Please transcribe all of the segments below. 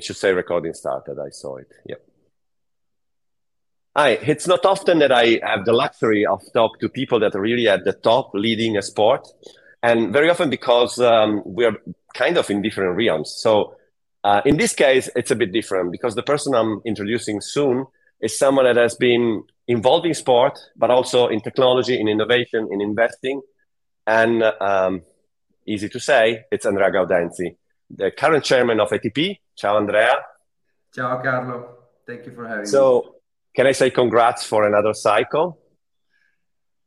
It should say recording started. I saw it. Yeah. Hi, it's not often that I have the luxury of talk to people that are really at the top leading a sport. And very often because um, we're kind of in different realms. So uh, in this case, it's a bit different because the person I'm introducing soon is someone that has been involved in sport, but also in technology, in innovation, in investing. And um, easy to say, it's Andrea Gaudenzi, the current chairman of ATP. Ciao, Andrea. Ciao, Carlo. Thank you for having so, me. So, can I say congrats for another cycle?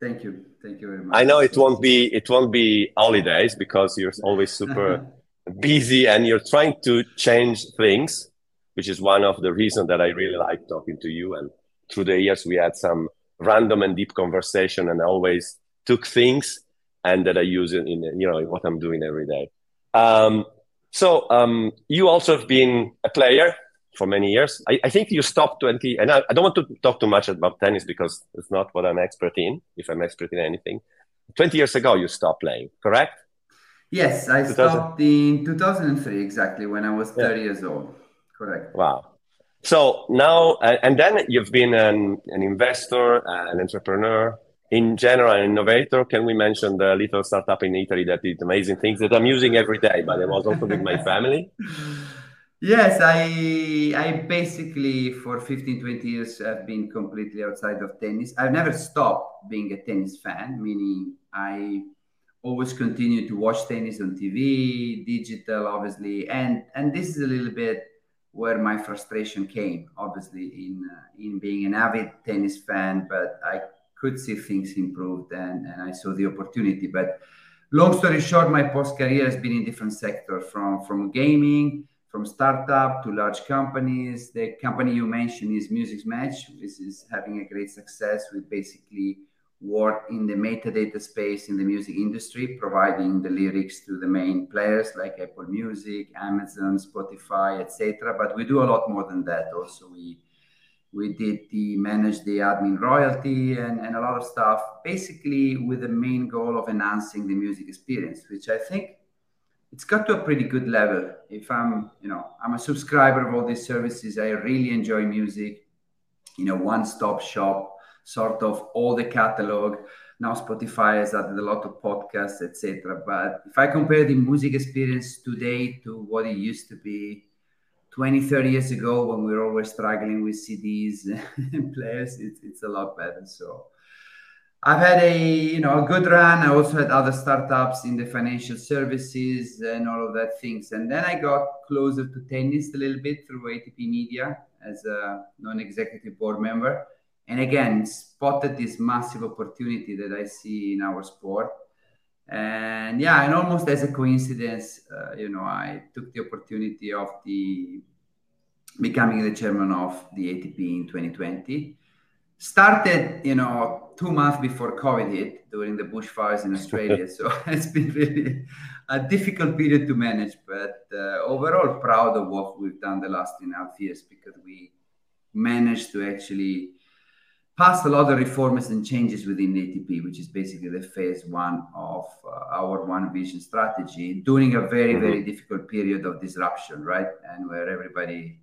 Thank you. Thank you very much. I know it won't be it won't be holidays because you're always super busy and you're trying to change things, which is one of the reasons that I really like talking to you. And through the years, we had some random and deep conversation, and I always took things and that I use in, in you know in what I'm doing every day. Um, so um, you also have been a player for many years. I, I think you stopped 20, and I, I, don't want to talk too much about tennis because it's not what I'm expert in, if I'm expert in anything. 20 years ago, you stopped playing, correct? Yes, I 2000... stopped in 2003 exactly when I was 30 yeah. years old. Correct. Wow. So now, and then you've been an, an investor, an entrepreneur, in general, innovator. Can we mention the little startup in Italy that did amazing things that I'm using every day, but I was also with my family? Yes, I I basically for 15, 20 years have been completely outside of tennis. I've never stopped being a tennis fan, meaning I always continue to watch tennis on TV, digital, obviously, and and this is a little bit where my frustration came, obviously, in uh, in being an avid tennis fan, but I could see things improved and and I saw the opportunity. But long story short, my post career has been in different sectors, from from gaming, from startup to large companies. The company you mentioned is Musixmatch. This is having a great success. We basically work in the metadata space in the music industry, providing the lyrics to the main players like Apple Music, Amazon, Spotify, etc. But we do a lot more than that. Also, we we did the manage the admin royalty and, and a lot of stuff, basically with the main goal of enhancing the music experience, which I think it's got to a pretty good level. If I'm, you know, I'm a subscriber of all these services, I really enjoy music, you know, one-stop shop sort of all the catalog. Now Spotify has added a lot of podcasts, etc. But if I compare the music experience today to what it used to be 20, 30 years ago when we were always struggling with CDs and players, it's, it's a lot better. So I've had a you know a good run. I also had other startups in the financial services and all of that things. And then I got closer to tennis a little bit through ATP Media as a non-executive board member and again spotted this massive opportunity that I see in our sport. And yeah, and almost as a coincidence, uh, you know, I took the opportunity of the becoming the chairman of the ATP in 2020. Started, you know, two months before COVID hit during the bushfires in Australia. so it's been really a difficult period to manage, but uh, overall proud of what we've done the last three and a half years because we managed to actually passed a lot of reforms and changes within ATP, which is basically the phase one of uh, our One Vision strategy during a very, mm-hmm. very difficult period of disruption, right? And where everybody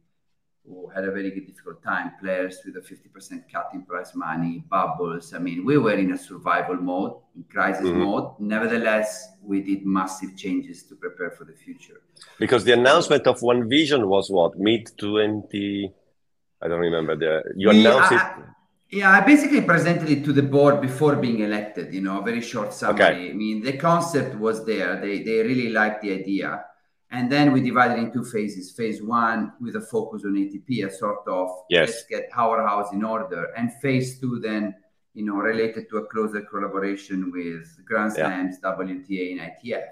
had a very difficult time, players with a 50% cut in prize money, bubbles. I mean, we were in a survival mode, in crisis mm-hmm. mode. Nevertheless, we did massive changes to prepare for the future. Because the announcement of One Vision was what, mid 20? I don't remember the. You announced I, it. Yeah, I basically presented it to the board before being elected. You know, a very short summary. Okay. I mean, the concept was there. They they really liked the idea, and then we divided in two phases. Phase one with a focus on ATP, a sort of yes. let's get our house in order, and phase two then you know related to a closer collaboration with Grand Slams, yeah. WTA, and ITF.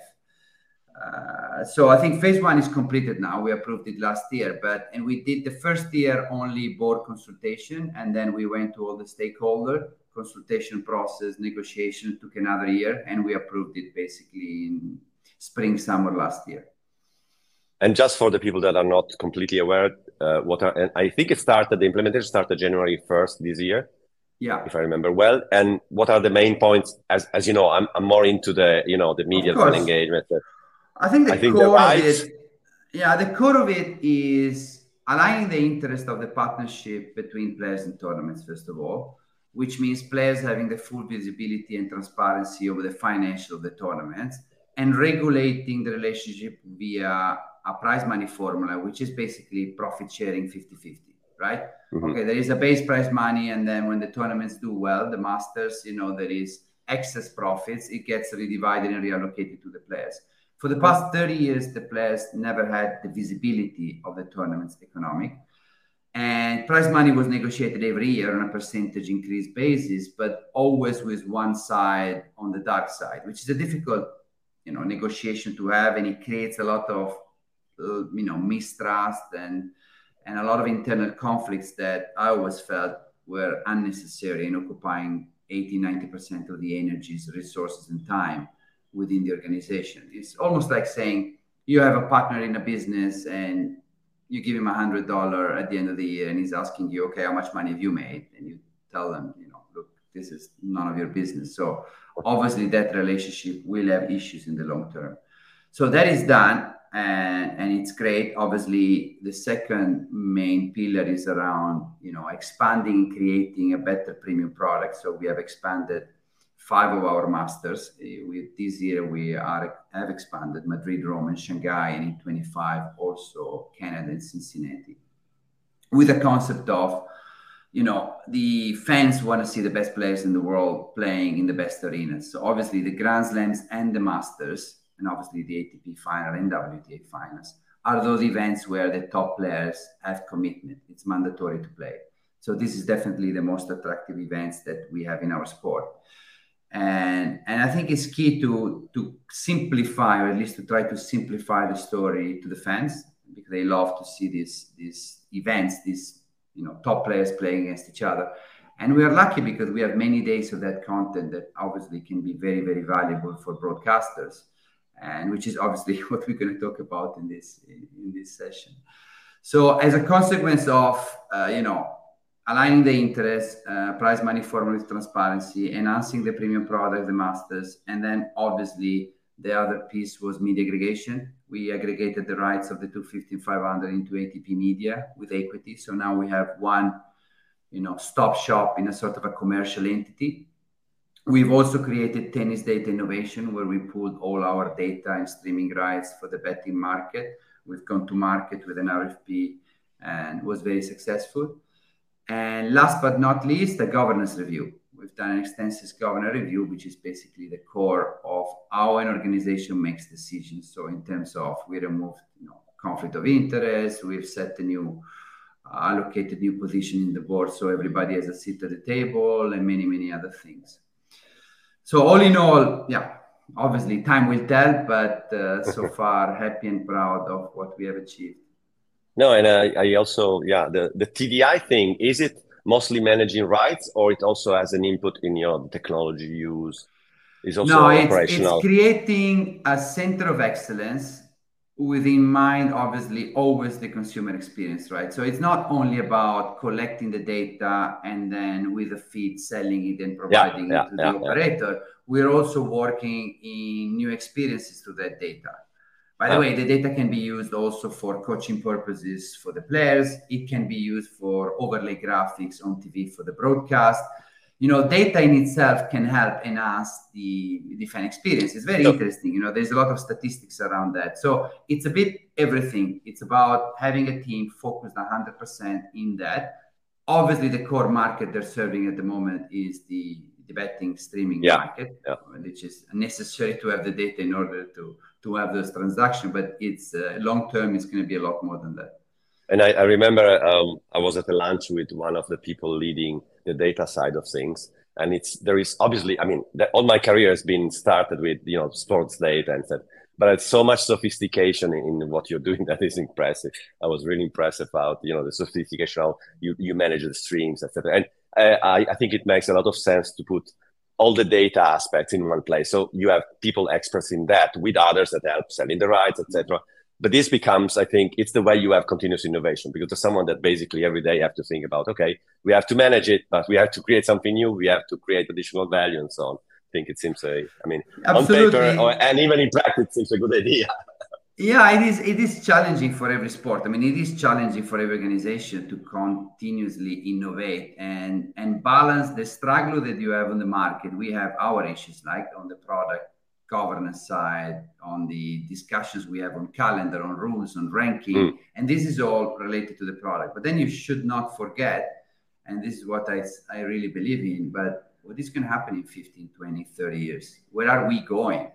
Uh, so I think phase one is completed now. We approved it last year, but and we did the first year only board consultation, and then we went to all the stakeholder consultation process, negotiation took another year, and we approved it basically in spring summer last year. And just for the people that are not completely aware, uh, what are, I think it started the implementation started January first this year. Yeah, if I remember well. And what are the main points? As as you know, I'm I'm more into the you know the media and engagement. I think the I think core of it, Yeah, the core of it is aligning the interest of the partnership between players and tournaments, first of all, which means players having the full visibility and transparency over the financial of the tournaments and regulating the relationship via a prize money formula, which is basically profit sharing 50 50, right? Mm-hmm. Okay, there is a base prize money, and then when the tournaments do well, the masters, you know, there is excess profits, it gets redivided and reallocated to the players. For the past 30 years, the players never had the visibility of the tournament's economic. And prize money was negotiated every year on a percentage increase basis, but always with one side on the dark side, which is a difficult, you know, negotiation to have, and it creates a lot of, uh, you know, mistrust and and a lot of internal conflicts that I always felt were unnecessary in occupying 80, 90% of the energies, resources, and time within the organization. It's almost like saying you have a partner in a business and you give him a hundred dollar at the end of the year and he's asking you, okay, how much money have you made? And you tell them, you know, look, this is none of your business. So obviously that relationship will have issues in the long term. So that is done and, and it's great. Obviously, the second main pillar is around you know expanding, creating a better premium product. So we have expanded five of our masters. Uh, we, this year we are have expanded Madrid, Rome, and Shanghai, and in 25 also Canada and Cincinnati, with a concept of you know the fans want to see the best players in the world playing in the best arenas. So obviously the Grand Slams and the Masters and obviously the ATP final and WTA finals are those events where the top players have commitment. It's mandatory to play. So this is definitely the most attractive events that we have in our sport. And and I think it's key to to simplify or at least to try to simplify the story to the fans because they love to see these these events, these you know top players playing against each other. And we are lucky because we have many days of that content that obviously can be very, very valuable for broadcasters and which is obviously what we're going to talk about in this in, in this session. So, as a consequence of uh, you know aligning the interest, uh, prize money formula transparency, enhancing the premium product, the masters, and then obviously the other piece was media aggregation. We aggregated the rights of the 250 500 into ATP Media with equity. So now we have one, you know, stop shop in a sort of a commercial entity We've also created tennis data innovation where we pulled all our data and streaming rights for the betting market. We've gone to market with an RFP and was very successful. And last but not least, the governance review. We've done an extensive governance review, which is basically the core of how an organization makes decisions. So in terms of we removed you know, conflict of interest, we've set a new uh, allocated new position in the board so everybody has a seat at the table and many, many other things so all in all, yeah, obviously time will tell, but uh, so far happy and proud of what we have achieved. No, and uh, I, I also, yeah, the, the TDI thing, is it mostly managing rights or it also has an input in your technology use? Is also no, it's, operational? it's creating a center of excellence within mind obviously always the consumer experience right so it's not only about collecting the data and then with a feed selling it and providing yeah, it to yeah, the yeah, operator we're also working in new experiences to that data by the way the data can be used also for coaching purposes for the players it can be used for overlay graphics on tv for the broadcast you know, data in itself can help enhance the, the fan experience. It's very interesting. You know, there's a lot of statistics around that. So it's a bit everything. It's about having a team focused 100% in that. Obviously, the core market they're serving at the moment is the, the betting streaming yeah. market, yeah. which is necessary to have the data in order to to have those transactions. But it's uh, long term, it's going to be a lot more than that. And I, I remember um, I was at a lunch with one of the people leading the data side of things. And it's there is obviously, I mean, the, all my career has been started with you know sports data and stuff, but it's so much sophistication in, in what you're doing that is impressive. I was really impressed about you know the sophistication how you, you manage the streams, etc. And I, I think it makes a lot of sense to put all the data aspects in one place. So you have people experts in that with others that help selling the rights, etc but this becomes i think it's the way you have continuous innovation because there's someone that basically every day have to think about okay we have to manage it but we have to create something new we have to create additional value and so on think it seems a i mean Absolutely. on paper or, and even in practice it seems a good idea Yeah, it is. It is challenging for every sport. I mean, it is challenging for every organization to continuously innovate and and balance the struggle that you have on the market. We have our issues, like on the product governance side, on the discussions we have on calendar, on rules, on ranking, mm. and this is all related to the product. But then you should not forget, and this is what I I really believe in. But what is going to happen in 15, 20, 30 years? Where are we going?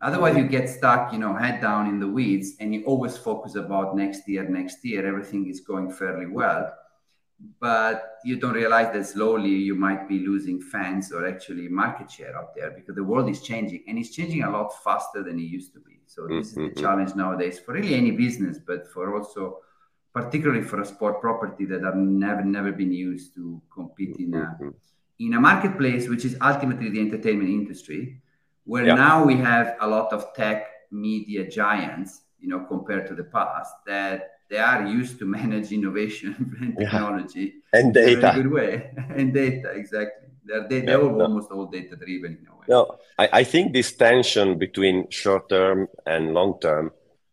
Otherwise, you get stuck, you know, head down in the weeds, and you always focus about next year, next year. Everything is going fairly well, but you don't realize that slowly you might be losing fans or actually market share out there because the world is changing, and it's changing a lot faster than it used to be. So this mm-hmm. is the mm-hmm. challenge nowadays for really any business, but for also particularly for a sport property that have never never been used to compete in a mm-hmm. In a marketplace which is ultimately the entertainment industry where yeah. now we have a lot of tech media giants, you know, compared to the past that they are used to manage innovation and technology yeah. and data in a good way and data exactly they're, they, they're yeah, almost no. all data driven in a way no I, I think this tension between short term and long term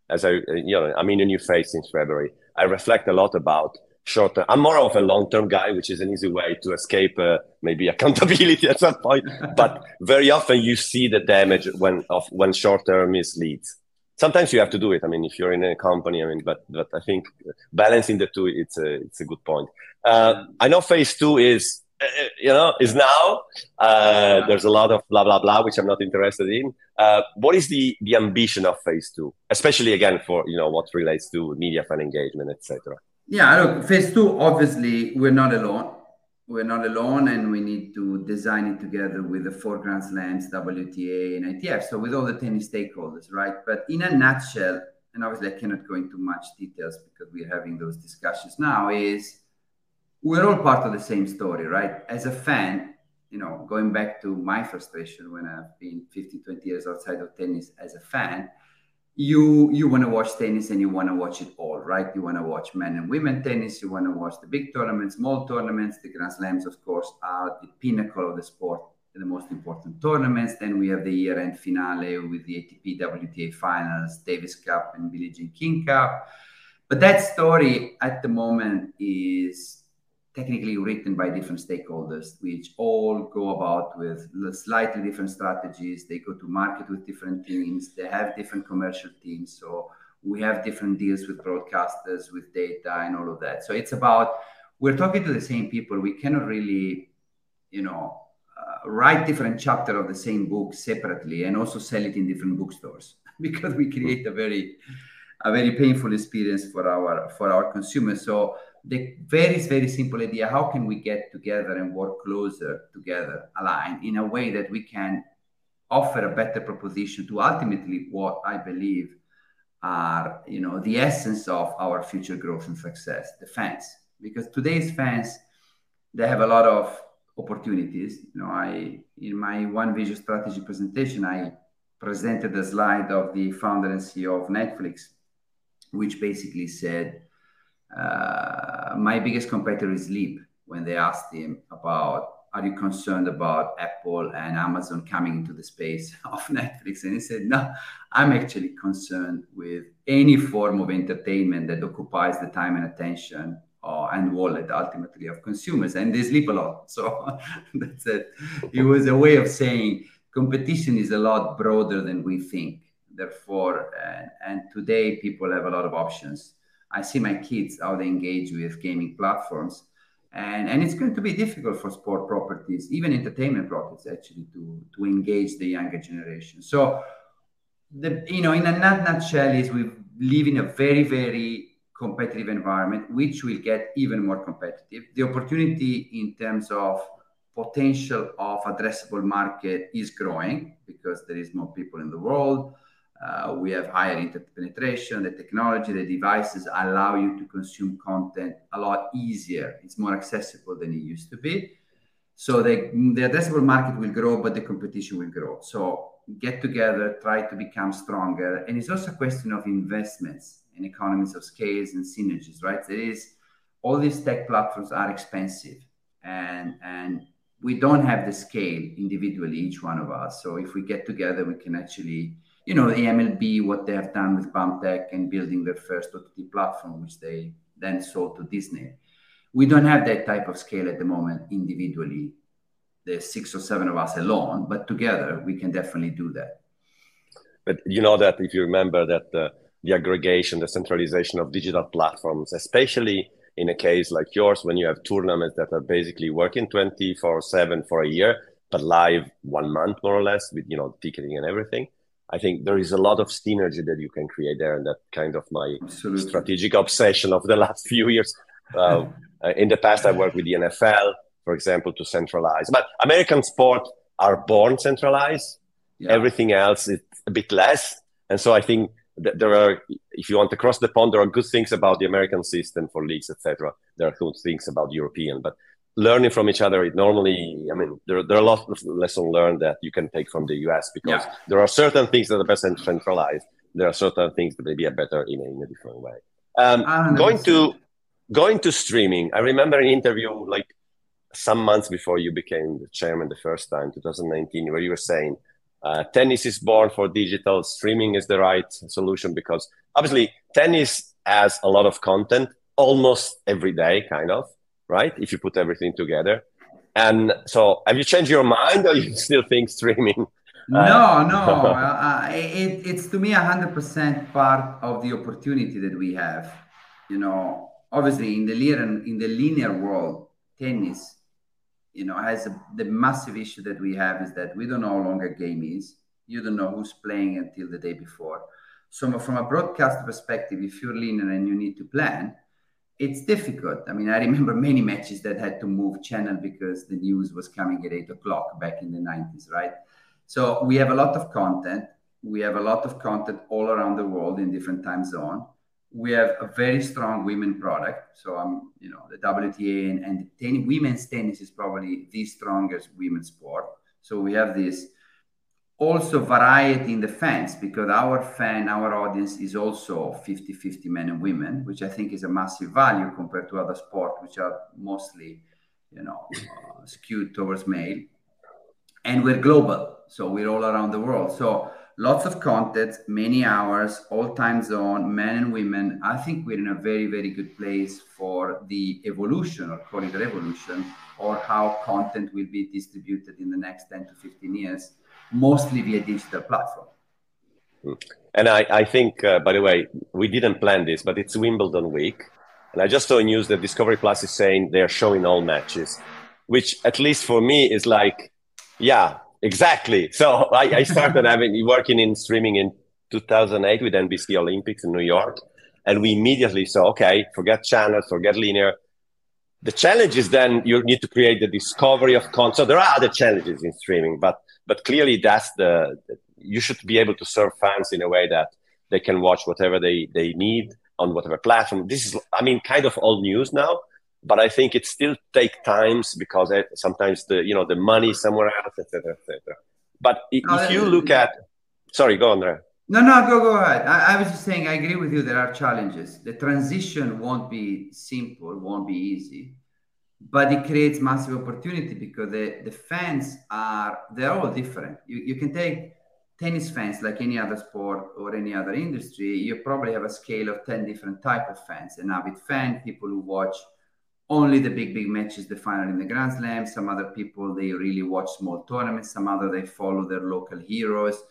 as i you know i'm in a new phase since february i reflect a lot about short term. I'm more of a long term guy, which is an easy way to escape uh, maybe accountability at some point. but very often you see the damage when of when short term misleads. Sometimes you have to do it. I mean, if you're in a company, I mean, but but I think balancing the two, it's a it's a good point. Uh, I know phase two is uh, uh, you know is now. Uh, there's a lot of blah blah blah, which I'm not interested in. Uh, what is the the ambition of phase two, especially again for you know what relates to media fan engagement, etc. Yeah, look, phase two, obviously, we're not alone. We're not alone, and we need to design it together with the four Grand Slams, WTA, and ITF. So, with all the tennis stakeholders, right? But in a nutshell, and obviously, I cannot go into much details because we're having those discussions now, is we're all part of the same story, right? As a fan, you know, going back to my frustration when I've been 15, 20 years outside of tennis as a fan, you you want to watch tennis and you want to watch it all right? You want to watch men and women tennis you want to watch the big tournaments small tournaments. The grand slams of course are the pinnacle of the sport the most important tournaments. Then we have the year-end finale with the atp wta finals davis cup and billie jean king cup. But that story at the moment is technically written by different stakeholders, which all go about with slightly different strategies. They go to market with different teams. They have different commercial teams. So we have different deals with broadcasters, with data, and all of that. So it's about we're talking to the same people. We cannot really, you know, uh, write different chapter of the same book separately and also sell it in different bookstores because we create a very a very painful experience for our for our consumers. So the very very simple idea: how can we get together and work closer together, aligned in a way that we can offer a better proposition to ultimately what I believe are you know the essence of our future growth and success, the fans. Because today's fans, they have a lot of opportunities. You know, I in my one vision strategy presentation, I presented a slide of the founder and CEO of Netflix which basically said, uh, My biggest competitor is Leap. When they asked him about, Are you concerned about Apple and Amazon coming into the space of Netflix? And he said, No, I'm actually concerned with any form of entertainment that occupies the time and attention uh, and wallet ultimately of consumers. And they sleep a lot. So that's it. It was a way of saying competition is a lot broader than we think therefore and, and today people have a lot of options i see my kids how they engage with gaming platforms. And and it's going to be difficult for sport properties even entertainment properties actually to to engage the younger generation. So the you know in a nutshell is we live in a very very competitive environment which will get even more competitive. The opportunity in terms of potential of addressable market is growing because there is more people in the world Uh, we have higher internet penetration. The technology, the devices allow you to consume content a lot easier. It's more accessible than it used to be. So the, the addressable market will grow, but the competition will grow. So get together, try to become stronger. And it's also a question of investments and economies of scales and synergies, right? There is all these tech platforms are expensive and and we don't have the scale individually, each one of us. So if we get together, we can actually, you know, the MLB, what they have done with BAMTech and building their first OTT platform, which they then sold to Disney. We don't have that type of scale at the moment individually. There's six or seven of us alone, but together we can definitely do that. But you know that if you remember that uh, the aggregation, the centralization of digital platforms, especially in a case like yours, when you have tournaments that are basically working 24 7 for a year, but live one month more or less with, you know, ticketing and everything. I think there is a lot of synergy that you can create there, and that kind of my Absolutely. strategic obsession of the last few years. Uh, in the past, I worked with the NFL, for example, to centralize. But American sport are born centralized. Yeah. Everything else is a bit less, and so I think that there are, if you want to cross the pond, there are good things about the American system for leagues, etc. There are good things about European, but learning from each other, it normally, I mean, there, there are a lot of lessons learned that you can take from the US because yeah. there are certain things that are best centralized. There are certain things that maybe are better in a, in a different way. Um, going to going to streaming, I remember an interview like some months before you became the chairman the first time, 2019, where you were saying uh, tennis is born for digital. Streaming is the right solution because obviously tennis has a lot of content almost every day, kind of, right? If you put everything together. And so, have you changed your mind, or you still think streaming? No, no. uh, it, it's to me hundred percent part of the opportunity that we have. You know, obviously in the linear in the linear world, tennis you know, has a, the massive issue that we have is that we don't know how long a game is. You don't know who's playing until the day before. So from a broadcast perspective, if you're linear and you need to plan, it's difficult. I mean, I remember many matches that had to move channel because the news was coming at eight o'clock back in the 90s, right? So we have a lot of content. We have a lot of content all around the world in different time zone we have a very strong women product. So I'm, you know, the WTA and, and ten, women's tennis is probably the strongest women's sport. So we have this also variety in the fans because our fan, our audience is also 50-50 men and women, which I think is a massive value compared to other sports, which are mostly, you know, uh, skewed towards male. And we're global, so we're all around the world. So lots of content, many hours, all time zone, men and women. I think we're in a very, very good place for the evolution, or call it revolution, or how content will be distributed in the next 10 to 15 years, mostly via digital platform. Hmm. And I, I think, uh, by the way, we didn't plan this, but it's Wimbledon week. And I just saw news that Discovery Plus is saying they're showing all matches, which at least for me is like, yeah, Exactly. So I, I started having working in streaming in 2008 with NBC Olympics in New York, and we immediately saw, okay, forget channels, forget linear. The challenge is then you need to create the discovery of content. So there are other challenges in streaming, but but clearly that's the you should be able to serve fans in a way that they can watch whatever they they need on whatever platform. This is, I mean, kind of old news now, but I think it still take times because it, sometimes the you know the money somewhere else, etc., etc. But if, no, if you look at, sorry, go on there. No, no, go go ahead. I, I, was just saying, I agree with you. There are challenges. The transition won't be simple, won't be easy, but it creates massive opportunity because the, the fans are they're all different. You you can take tennis fans like any other sport or any other industry. You probably have a scale of ten different type of fans. An avid fan, people who watch only the big big matches the final in the grand slam some other people they really watch small tournaments some other they follow their local heroes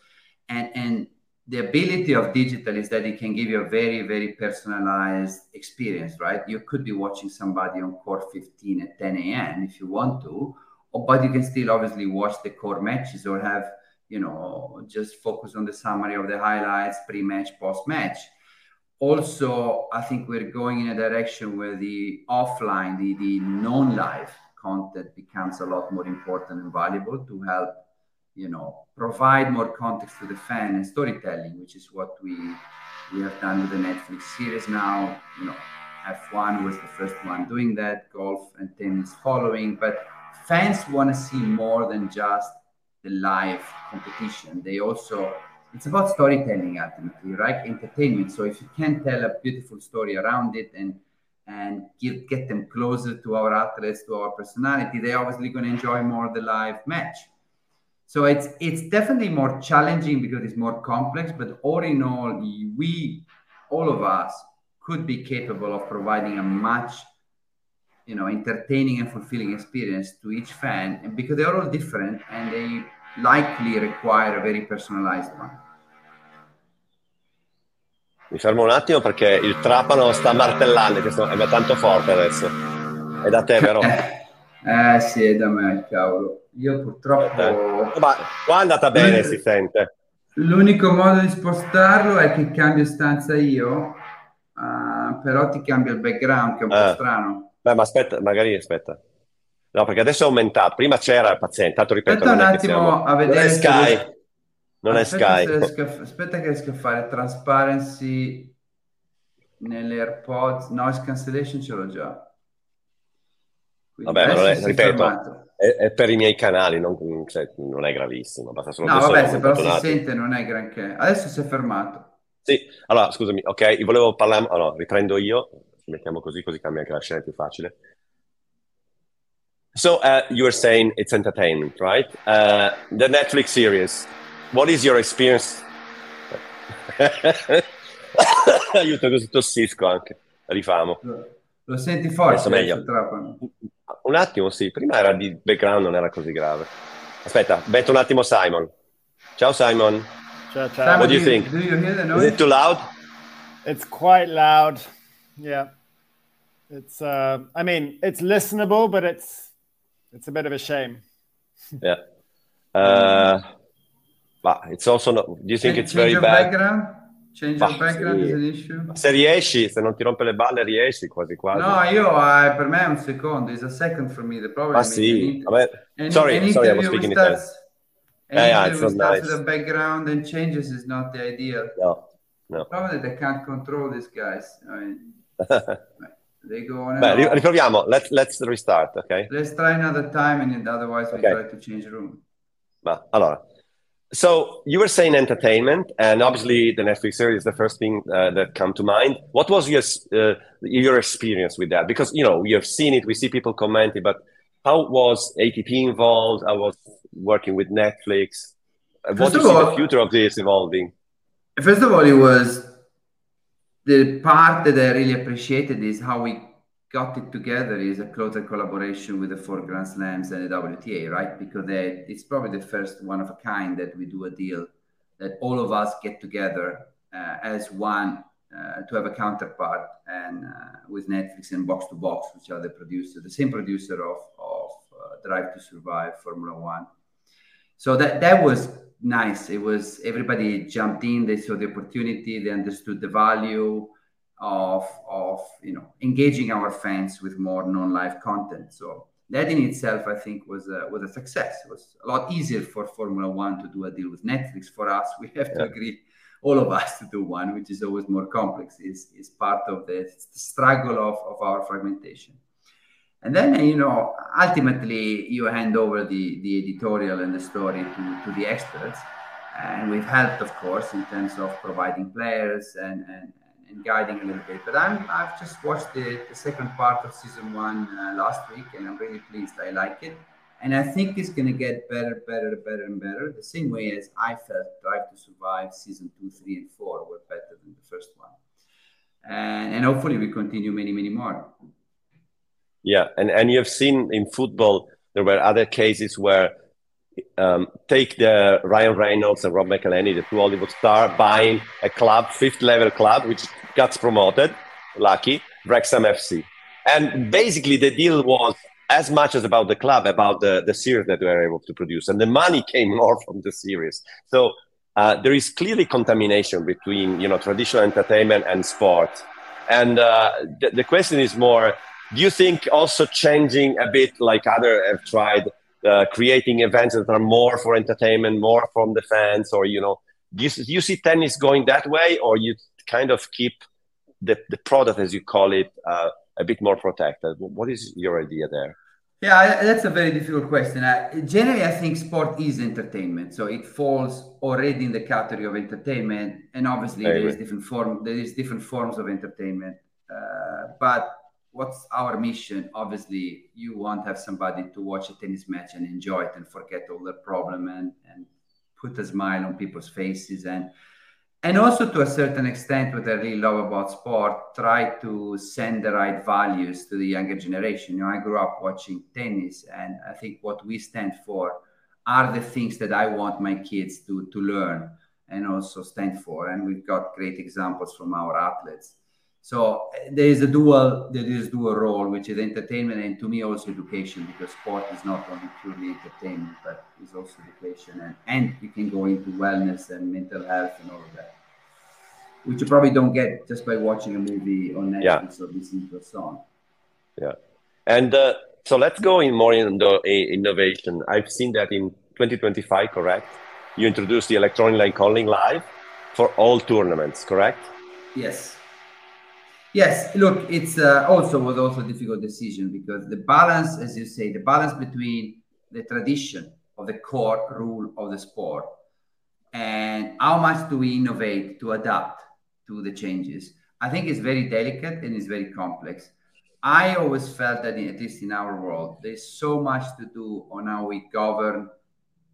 and and the ability of digital is that it can give you a very very personalized experience right? You could be watching somebody on court 15 at 10 a.m if you want to but you can still obviously watch the core matches or have you know just focus on the summary of the highlights pre-match post-match. Also, I think we're going in a direction where the offline, the, the non-live content becomes a lot more important and valuable to help, you know, provide more context to the fan and storytelling, which is what we we have done with the Netflix series now. You know, F1 was the first one doing that, golf and tennis following, but fans want to see more than just the live competition. They also it's about storytelling ultimately, right? Entertainment. So if you can tell a beautiful story around it and and give, get them closer to our athletes, to our personality, they're obviously going to enjoy more the live match. So it's it's definitely more challenging because it's more complex. But all in all, we all of us could be capable of providing a much you know entertaining and fulfilling experience to each fan and because they're all different and they likely require a very personalized one Mi fermo un attimo perché il trapano sta martellando, questo è tanto forte adesso. È da te, vero? eh sì, è da me, cavolo. Io purtroppo... Eh, ma qua è andata bene, si sente. L'unico modo di spostarlo è che cambio stanza io, uh, però ti cambia il background, che è un eh. po' strano. Beh, ma aspetta, magari aspetta. No, perché adesso è aumentato. Prima c'era, paziente, tanto ripeto. Aspetta un attimo siamo... a vedere... Non è Sky. Non aspetta è Sky. Riesco, aspetta che riesco a fare transparency nelle AirPods. Noise cancellation ce l'ho già. Quindi vabbè, non è, ripeto, è, è, per i miei canali, non, cioè, non è gravissimo. Basta solo no, vabbè, se però si sente non è granché. Adesso si è fermato. Sì, allora scusami, ok, volevo parlare, allora, riprendo io, ci mettiamo così, così cambia anche la scena, è più facile. So uh, you were saying it's entertainment, right? Uh, the Netflix series. What is your experience? Aiuto, così tossisco anche. Rifamo. Lo, lo senti forte? meglio. Un attimo, sì. Prima era di background, non era così grave. Aspetta, metto un attimo Simon. Ciao Simon. Ciao, ciao. Simon, what do you, think? Do you hear the noise? Is it too loud? It's quite loud. Yeah. It's uh I mean, it's listenable, but it's it's a bit of a shame. yeah. Uh, but it's also not, do you think Change, it's very bad? Background? Change of background is an issue? Se riesci, se non ti rompe le balle, riesci quasi quasi. No, io uh, per me è un secondo, it's a second for me. The problem ah, sì. Vabbè. sorry, sorry, I was speaking Italian. Yeah, yeah, it's not nice. The background and changes is not the ideal. No, no. Probably they can't control these guys. I mean, they go on. Beh, riproviamo. Let's, let's restart, okay? Let's try another time, and otherwise we okay. try to change the room. Ma, allora, so you were saying entertainment, and obviously the Netflix series is the first thing uh, that come to mind. What was your uh, your experience with that? Because you know we have seen it, we see people commenting, but how was ATP involved? I was working with Netflix. First what do you see all, the future of this evolving? First of all, it was the part that I really appreciated is how we got it together is a closer collaboration with the four Grand Slams and the WTA, right? Because they, it's probably the first one of a kind that we do a deal that all of us get together uh, as one uh, to have a counterpart and uh, with Netflix and Box to Box, which are the producer, the same producer of, of uh, Drive to Survive, Formula One. So that that was nice. It was everybody jumped in, they saw the opportunity, they understood the value of of you know engaging our fans with more non-live content. So that in itself, I think, was a, was a success. It was a lot easier for Formula One to do a deal with Netflix. For us, we have to agree, all of us, to do one, which is always more complex. is is part of the struggle of, of our fragmentation. And then, you know, ultimately, you hand over the, the editorial and the story to, to the experts. And we've helped, of course, in terms of providing players and, and, and guiding a little bit. But I'm, I've just watched the, the second part of season one uh, last week, and I'm really pleased. I like it. And I think it's going to get better, better, better, and better. The same way as I felt Drive to Survive season two, three, and four were better than the first one. And, and hopefully we continue many, many more. Yeah, and and you have seen in football there were other cases where um, take the Ryan Reynolds and Rob McElhenney, the two Hollywood star, buying a club, fifth level club, which got promoted, lucky, Wrexham FC. And basically the deal was as much as about the club, about the, the series that we were able to produce. And the money came more from the series. So uh, there is clearly contamination between, you know, traditional entertainment and sport. And uh, the, the question is more, do you think also changing a bit like other have tried uh, creating events that are more for entertainment more from the fans or you know do you, do you see tennis going that way or you kind of keep the, the product as you call it uh, a bit more protected what is your idea there yeah, that's a very difficult question. Uh, generally, I think sport is entertainment, so it falls already in the category of entertainment. And obviously, there is different form. There is different forms of entertainment. Uh, but what's our mission? Obviously, you want to have somebody to watch a tennis match and enjoy it and forget all the problem and, and put a smile on people's faces and and also to a certain extent what i really love about sport try to send the right values to the younger generation. You know i grew up watching tennis and i think what we stand for are the things that i want my kids to to learn and also stand for. And we've got great examples from our athletes so there is a dual there is dual role which is entertainment and to me also education because sport is not only purely entertainment but is also education and, and you can go into wellness and mental health and all of that which you probably don't get just by watching a movie on netflix yeah. or listening to a song. Yeah. And uh, so let's go in more in the innovation. I've seen that in 2025 correct? You introduced the electronic line calling live for all tournaments correct? Yes Yes, look, it's uh, also was also a difficult decision because the balance, as you say, the balance between the tradition of the core rule of the sport and how much do we innovate to adapt to the changes, I think is very delicate and is very complex. I always felt that, in, at least in our world, there's so much to do on how we govern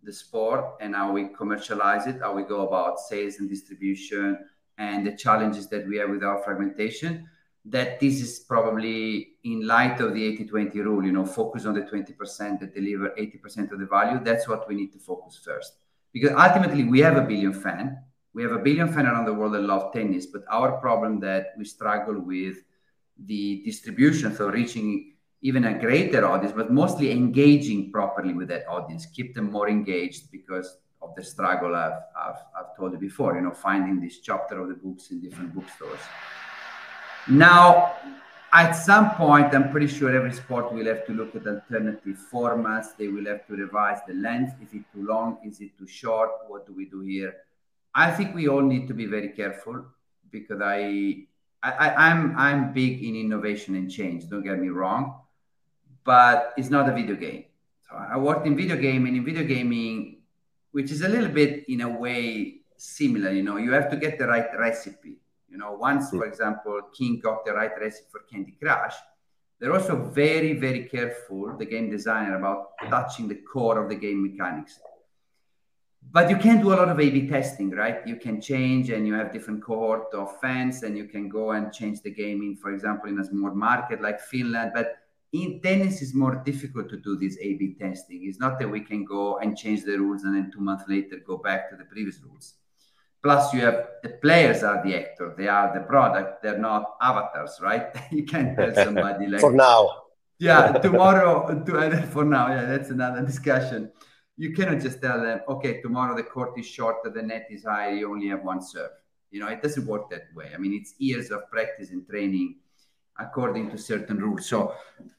the sport and how we commercialize it, how we go about sales and distribution, and the challenges that we have with our fragmentation that this is probably in light of the 80-20 rule you know focus on the 20% that deliver 80% of the value. That's what we need to focus first. Because ultimately we have a billion fan. We have a billion fan around the world that love tennis but our problem that we struggle with the distribution so reaching even a greater audience but mostly engaging properly with that audience keep them more engaged because of the struggle I've, I've, I've told you before you know finding this chapter of the books in different bookstores now, at some point, I'm pretty sure every sport will have to look at alternative formats. They will have to revise the length. Is it too long? Is it too short? What do we do here? I think we all need to be very careful because I, I, I'm, I'm big in innovation and change. Don't get me wrong, but it's not a video game. So I worked in video game and in video gaming, which is a little bit in a way similar. You know, you have to get the right recipe you know, once, for hmm. example, King got the right recipe for Candy Crush, they're also very, very careful, the game designer, about touching the core of the game mechanics. But you can do a lot of A/B testing, right? You can change, and you have different cohort of fans, and you can go and change the game in, for example, in a small market like Finland. But in tennis, is more difficult to do this A/B testing. It's not that we can go and change the rules and then two months later go back to the previous rules Plus, you have the players are the actor, they are the product, they're not avatars, right? you can't tell somebody like for now. Yeah, tomorrow. To, uh, for now, yeah, that's another discussion. You cannot just tell them, okay, tomorrow the court is shorter, the net is high, you only have one serve. You know, it doesn't work that way. I mean, it's years of practice and training according to certain rules. So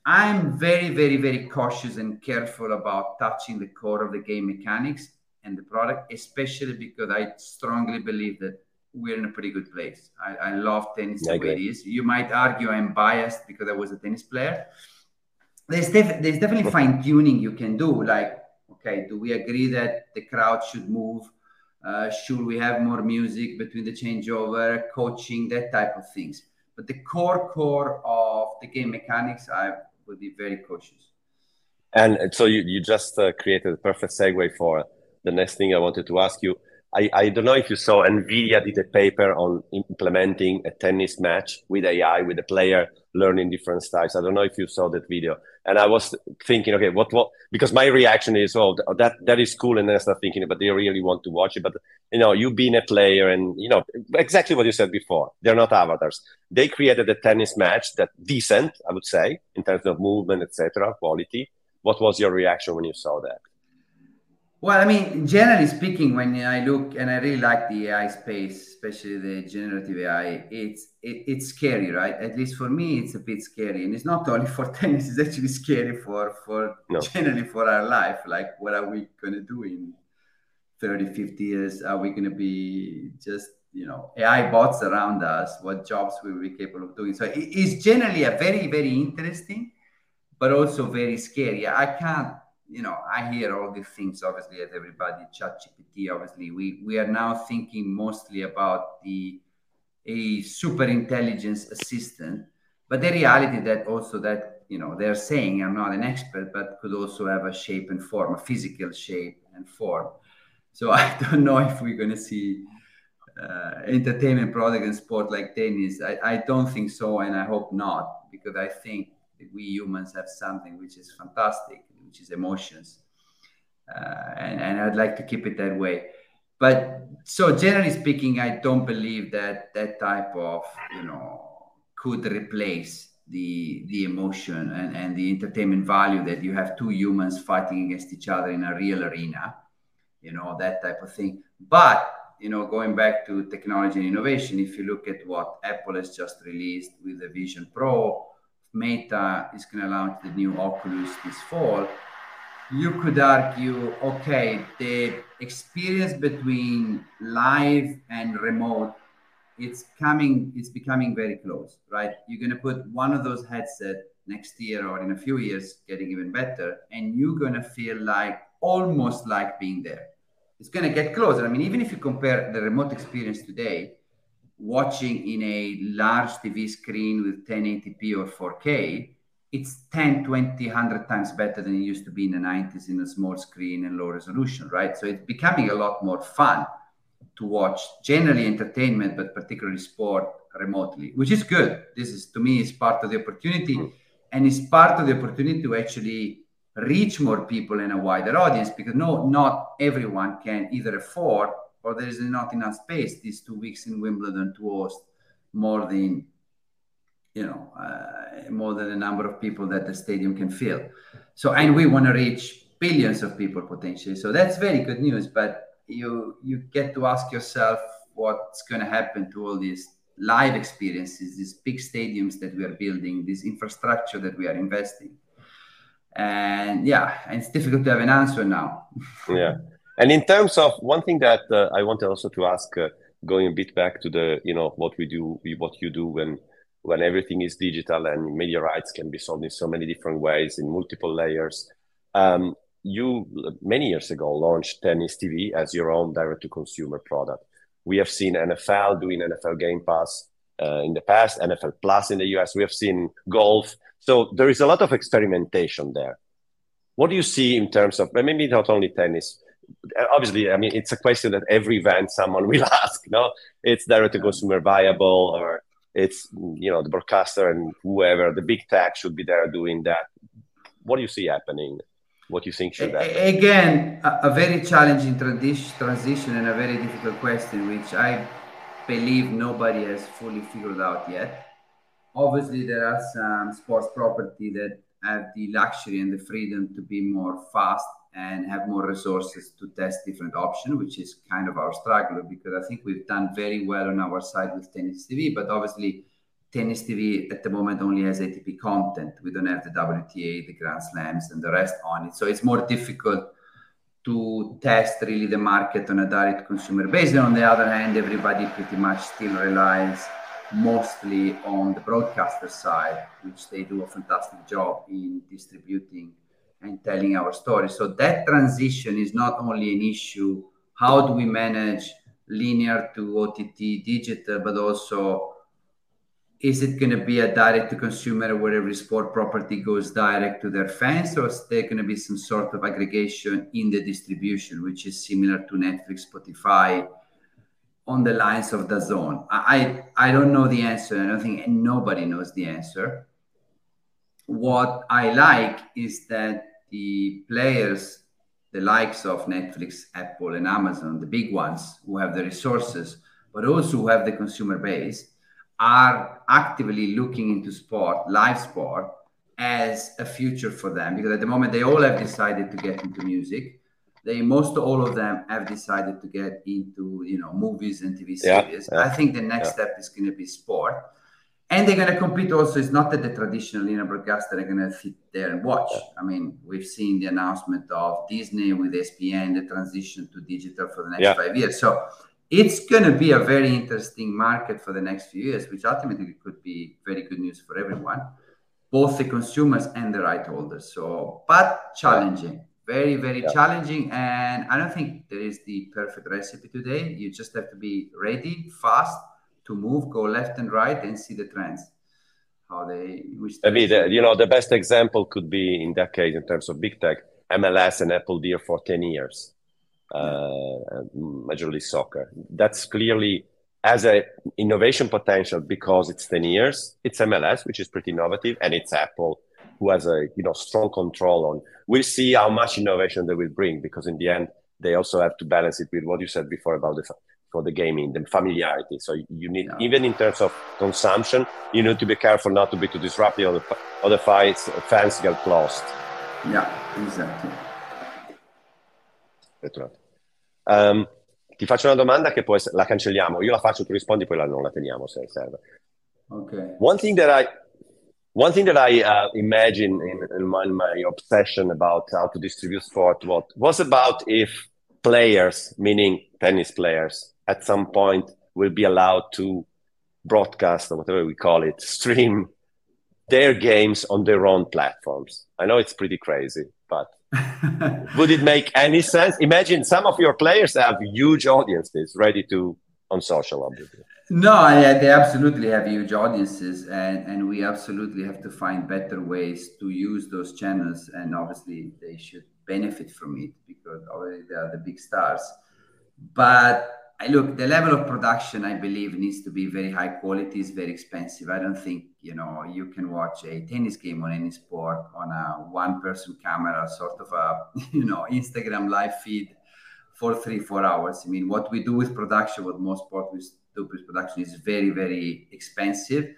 I'm very, very, very cautious and careful about touching the core of the game mechanics and the product, especially because I strongly believe that we're in a pretty good place. I, I love tennis the way it is. You might argue I'm biased because I was a tennis player. There's, def- there's definitely fine tuning you can do. Like, okay, do we agree that the crowd should move? Uh, should we have more music between the changeover, coaching, that type of things? But the core core of the game mechanics, I would be very cautious. And so you, you just uh, created a perfect segue for the next thing I wanted to ask you. I, I don't know if you saw NVIDIA did a paper on implementing a tennis match with AI, with a player learning different styles. I don't know if you saw that video. And I was thinking, okay, what, what, because my reaction is, oh, that, that is cool. And then I start thinking, but they really want to watch it. But, you know, you being a player and, you know, exactly what you said before, they're not avatars. They created a tennis match that decent, I would say, in terms of movement, etc., quality. What was your reaction when you saw that? Well, I mean, generally speaking, when I look and I really like the AI space, especially the generative AI, it's it, it's scary, right? At least for me, it's a bit scary, and it's not only for tennis; it's actually scary for for no. generally for our life. Like, what are we gonna do in 30, 50 years? Are we gonna be just you know AI bots around us? What jobs will we be capable of doing? So it, it's generally a very very interesting, but also very scary. I can't you know, I hear all these things, obviously, as everybody, chat GPT, obviously. We, we are now thinking mostly about the a super intelligence assistant. But the reality that also that you know they're saying I'm not an expert, but could also have a shape and form, a physical shape and form. So I don't know if we're to see uh, entertainment product and sport like tennis. I, I don't think so, and I hope not, because I think we humans have something which is fantastic, which is emotions, uh, and and I'd like to keep it that way. But so generally speaking, I don't believe that that type of you know could replace the the emotion and, and the entertainment value that you have two humans fighting against each other in a real arena, you know that type of thing. But you know, going back to technology and innovation, if you look at what Apple has just released with the Vision Pro, Meta is going to launch the new Oculus this fall. You could argue, okay, the experience between live and remote, it's coming, it's becoming very close, right? You're going to put one of those headset next year or in a few years, getting even better, and you're going to feel like almost like being there it's going to get closer. I mean, even if you compare the remote experience today, watching in a large TV screen with 1080p or 4K, it's 10, 20, 100 times better than it used to be in the 90s in a small screen and low resolution, right? So it's becoming a lot more fun to watch generally entertainment, but particularly sport remotely, which is good. This is, to me, is part of the opportunity. Mm. And it's part of the opportunity to actually reach more people in a wider audience because no, not everyone can either afford or there is not enough space these two weeks in Wimbledon to host more than you know uh, more than the number of people that the stadium can fill. So and we want to reach billions of people potentially. So that's very good news. But you you get to ask yourself what's going to happen to all these live experiences, these big stadiums that we are building, this infrastructure that we are investing and yeah it's difficult to have an answer now yeah and in terms of one thing that uh, i wanted also to ask uh, going a bit back to the you know what we do what you do when when everything is digital and media rights can be solved in so many different ways in multiple layers um, you many years ago launched tennis tv as your own direct to consumer product we have seen nfl doing nfl game pass uh, in the past nfl plus in the us we have seen golf so there is a lot of experimentation there. What do you see in terms of maybe not only tennis? Obviously, I mean it's a question that every event someone will ask. No, it's direct to consumer viable, or it's you know the broadcaster and whoever the big tech should be there doing that. What do you see happening? What do you think should happen? Again, a, a very challenging transition and a very difficult question, which I believe nobody has fully figured out yet obviously there are some sports property that have the luxury and the freedom to be more fast and have more resources to test different options, which is kind of our struggle because I think we've done very well on our side with tennis TV, but obviously tennis TV at the moment only has ATP content. We don't have the WTA, the Grand Slams, and the rest on it. So it's more difficult to test really the market on a direct consumer basis. On the other hand, everybody pretty much still relies mostly on the broadcaster side, which they do a fantastic job in distributing and telling our story. So that transition is not only an issue, how do we manage linear to OTT digital, but also is it going to be a direct to consumer where every sport property goes direct to their fans, or is there going to be some sort of aggregation in the distribution, which is similar to Netflix, Spotify, on the lines of the DAZN. I, I don't know the answer. I don't think nobody knows the answer. What I like is that the players, the likes of Netflix, Apple, and Amazon, the big ones who have the resources, but also who have the consumer base, are actively looking into sport, live sport, as a future for them. Because at the moment, they all have decided to get into music they most all of them have decided to get into you know movies and TV series. Yeah, yeah, I think the next yeah. step is going to be sport, and they're going to compete. Also, it's not that the traditional linear broadcaster are going to sit there and watch. I mean, we've seen the announcement of Disney with ESPN, the transition to digital for the next five years. So it's going to be a very interesting market for the next few years, which ultimately could be very good news for everyone, both the consumers and the right holders. So, but challenging very very yeah. challenging and i don't think there is the perfect recipe today you just have to be ready fast to move go left and right and see the trends how they wish. Maybe the, you know the best example could be in that case in terms of big tech, MLS and Apple Deer for ten years, uh, Major League Soccer. That's clearly as a innovation potential because it's 10 years it's mls which is pretty innovative and it's apple who has a you know strong control on we'll see how much innovation they will bring because in the end they also have to balance it with what you said before about the for the gaming the familiarity. So you need yeah. even in terms of consumption you need to be careful not to be too disruptive or the, or the fights fans get lost. Yeah exactly. Um, ti faccio una domanda che poi la cancelliamo. Io la faccio tu rispondi poi la, non la teniamo se serve. Okay one thing that I one thing that I uh, imagine in, in, my, in, my, obsession about how to distribute sport what was about if players, meaning tennis players, at some point will be allowed to broadcast or whatever we call it, stream their games on their own platforms. I know it's pretty crazy, but would it make any sense? Imagine some of your players have huge audiences ready to on social, obviously. No, yeah, they absolutely have huge audiences, and, and we absolutely have to find better ways to use those channels. And obviously, they should benefit from it because already they are the big stars. But I look, the level of production, I believe, needs to be very high quality. It's very expensive. I don't think you know you can watch a tennis game on any sport on a one-person camera, sort of a you know Instagram live feed for three, four hours. I mean, what we do with production, what most sport with production is very, very expensive,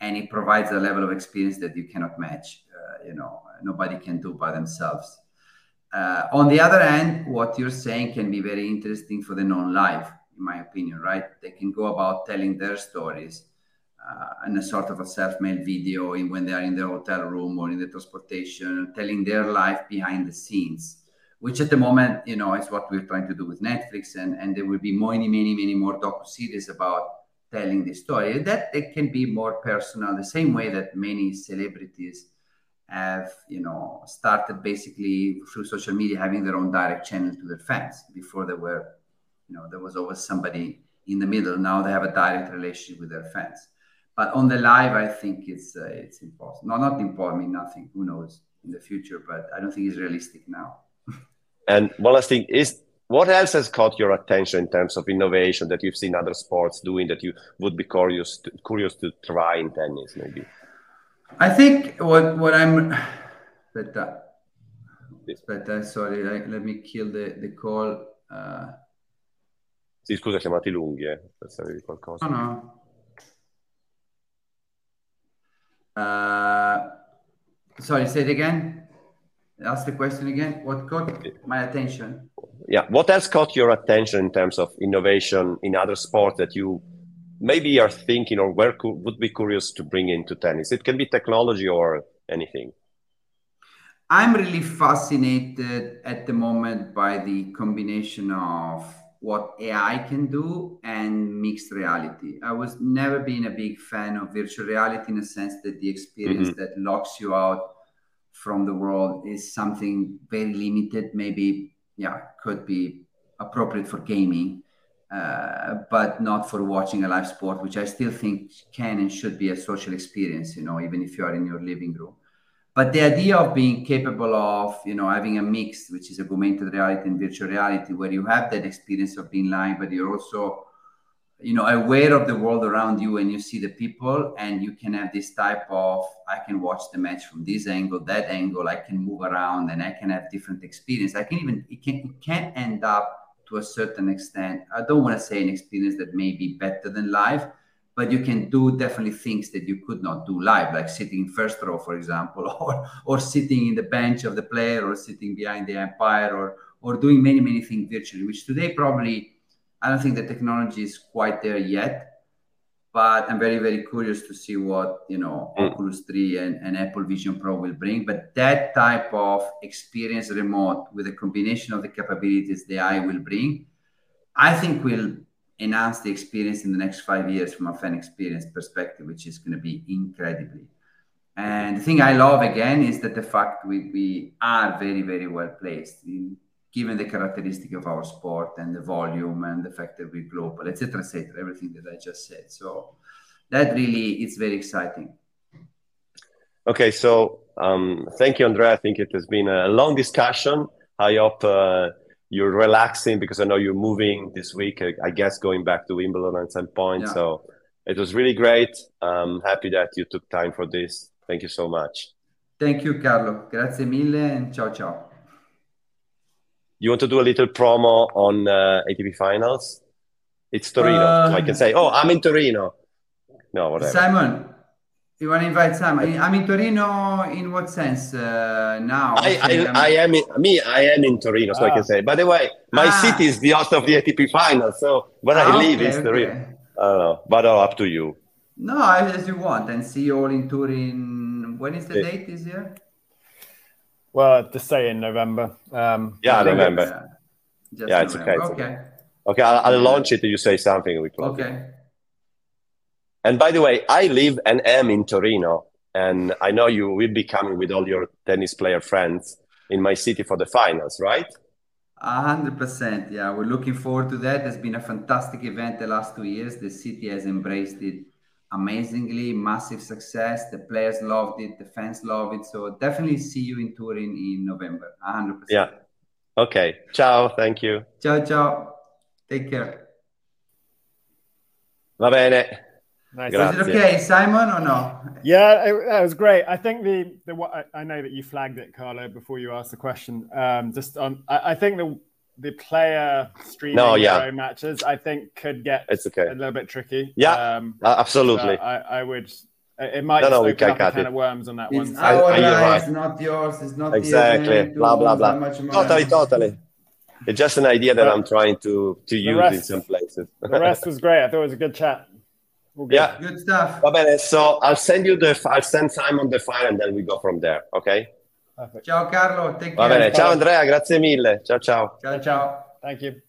and it provides a level of experience that you cannot match. Uh, you know, nobody can do by themselves. Uh, on the other hand, what you're saying can be very interesting for the non-live, in my opinion. Right? They can go about telling their stories uh, in a sort of a self-made video in, when they are in their hotel room or in the transportation, telling their life behind the scenes which at the moment, you know, is what we're trying to do with Netflix, and and there will be many, many, many more docu series about telling the story. That it can be more personal, the same way that many celebrities have, you know, started basically through social media having their own direct channel to their fans. Before they were, you know, there was always somebody in the middle. Now they have a direct relationship with their fans. But on the live, I think it's uh, it's impossible. No, not impossible. I mean, nothing. Who knows in the future? But I don't think it's realistic now. And one last thing is what else has caught your attention in terms of innovation that you've seen other sports doing that you would be curious to, curious to try in tennis maybe i think what what i'm aspetta aspetta sorry let me kill the, the call uh... sì scusa siamo andati lunghi eh, per sapere qualcosa no no uh, sorry say it again ask the question again. What caught my attention? Yeah, what else caught your attention in terms of innovation in other sports that you maybe are thinking or where could, would be curious to bring into tennis? It can be technology or anything. I'm really fascinated at the moment by the combination of what AI can do and mixed reality. I was never been a big fan of virtual reality in the sense that the experience mm-hmm. that locks you out from the world is something very limited. Maybe, yeah, could be appropriate for gaming, uh, but not for watching a live sport, which I still think can and should be a social experience. You know, even if you are in your living room. But the idea of being capable of, you know, having a mix, which is augmented reality and virtual reality, where you have that experience of being live, but you're also you know aware of the world around you and you see the people and you can have this type of i can watch the match from this angle that angle i can move around and i can have different experience. I can even it can it can end up to a certain extent i don't want to say an experience that may be better than live but you can do definitely things that you could not do live like sitting in first row for example or or sitting in the bench of the player or sitting behind the umpire or or doing many many things virtually which today probably I don't think the technology is quite there yet, but I'm very, very curious to see what you know mm. Oculus 3 and, and Apple Vision Pro will bring. But that type of experience remote with a combination of the capabilities the AI will bring, I think will enhance the experience in the next five years from a fan experience perspective, which is going to be incredibly. And the thing I love again is that the fact we, we are very, very well placed. In, given the characteristic of our sport and the volume and the fact that we're global, etc., etc., everything that I just said. So that really is very exciting. Okay, so um, thank you, Andrea. I think it has been a long discussion. I hope uh, you're relaxing because I know you're moving this week. I, I guess going back to Wimbledon at some point. Yeah. So it was really great. I'm happy that you took time for this. Thank you so much. Thank you, Carlo. Grazie mille and ciao ciao. You want to do a little promo on uh, ATP Finals? It's Torino, uh, so I can say, "Oh, I'm in Torino." No, whatever. Simon, you want to invite Simon? I'm in Torino. In what sense? Uh, now, I, I, I, am in, me. I am in Torino, so ah. I can ah. say. By the way, my ah. city is the host of the ATP final, so where ah, I live okay, is Torino. Okay. I don't know, but uh, up to you. No, as you want, and see you all in Turin. When is the yeah. date this year? Well, to say in November. Um, yeah, November. Yeah, yeah it's okay. okay. Okay, I'll, I'll, launch it. You say something. We close. Okay. And by the way, I live and am in Torino, and I know you will be coming with all your tennis player friends in my city for the finals, right? A hundred percent. Yeah, we're looking forward to that. It's been a fantastic event the last two years. The city has embraced it amazingly, massive success. The players loved it, the fans love it. So definitely see you in Turin in November. A hundred percent. Yeah. Okay. Ciao. Thank you. Ciao, ciao. Take care. Va bene. Nice. Is it okay, Simon, or no? Yeah, it, that was great. I think the the I know that you flagged it, Carlo, before you asked the question. Um, just on, I, I think the the player streaming no, yeah. matches, I think could get it's okay. a little bit tricky. Yeah, um, absolutely. I, I would. It might no, no, open up a can of worms on that it's one. Our life, right. not yours. It's not exactly. Blah blah blah. Totally, totally. It's just an idea that I'm trying to to use rest, in some places. the rest was great. I thought it was a good chat. Good. Yeah, good stuff. Va bene. So I'll send you the. I'll send Simon the file, and then we go from there. Okay. Perfect. Ciao Carlo, take Va bene, ciao Andrea, grazie mille. Ciao ciao. Ciao ciao. Thank you.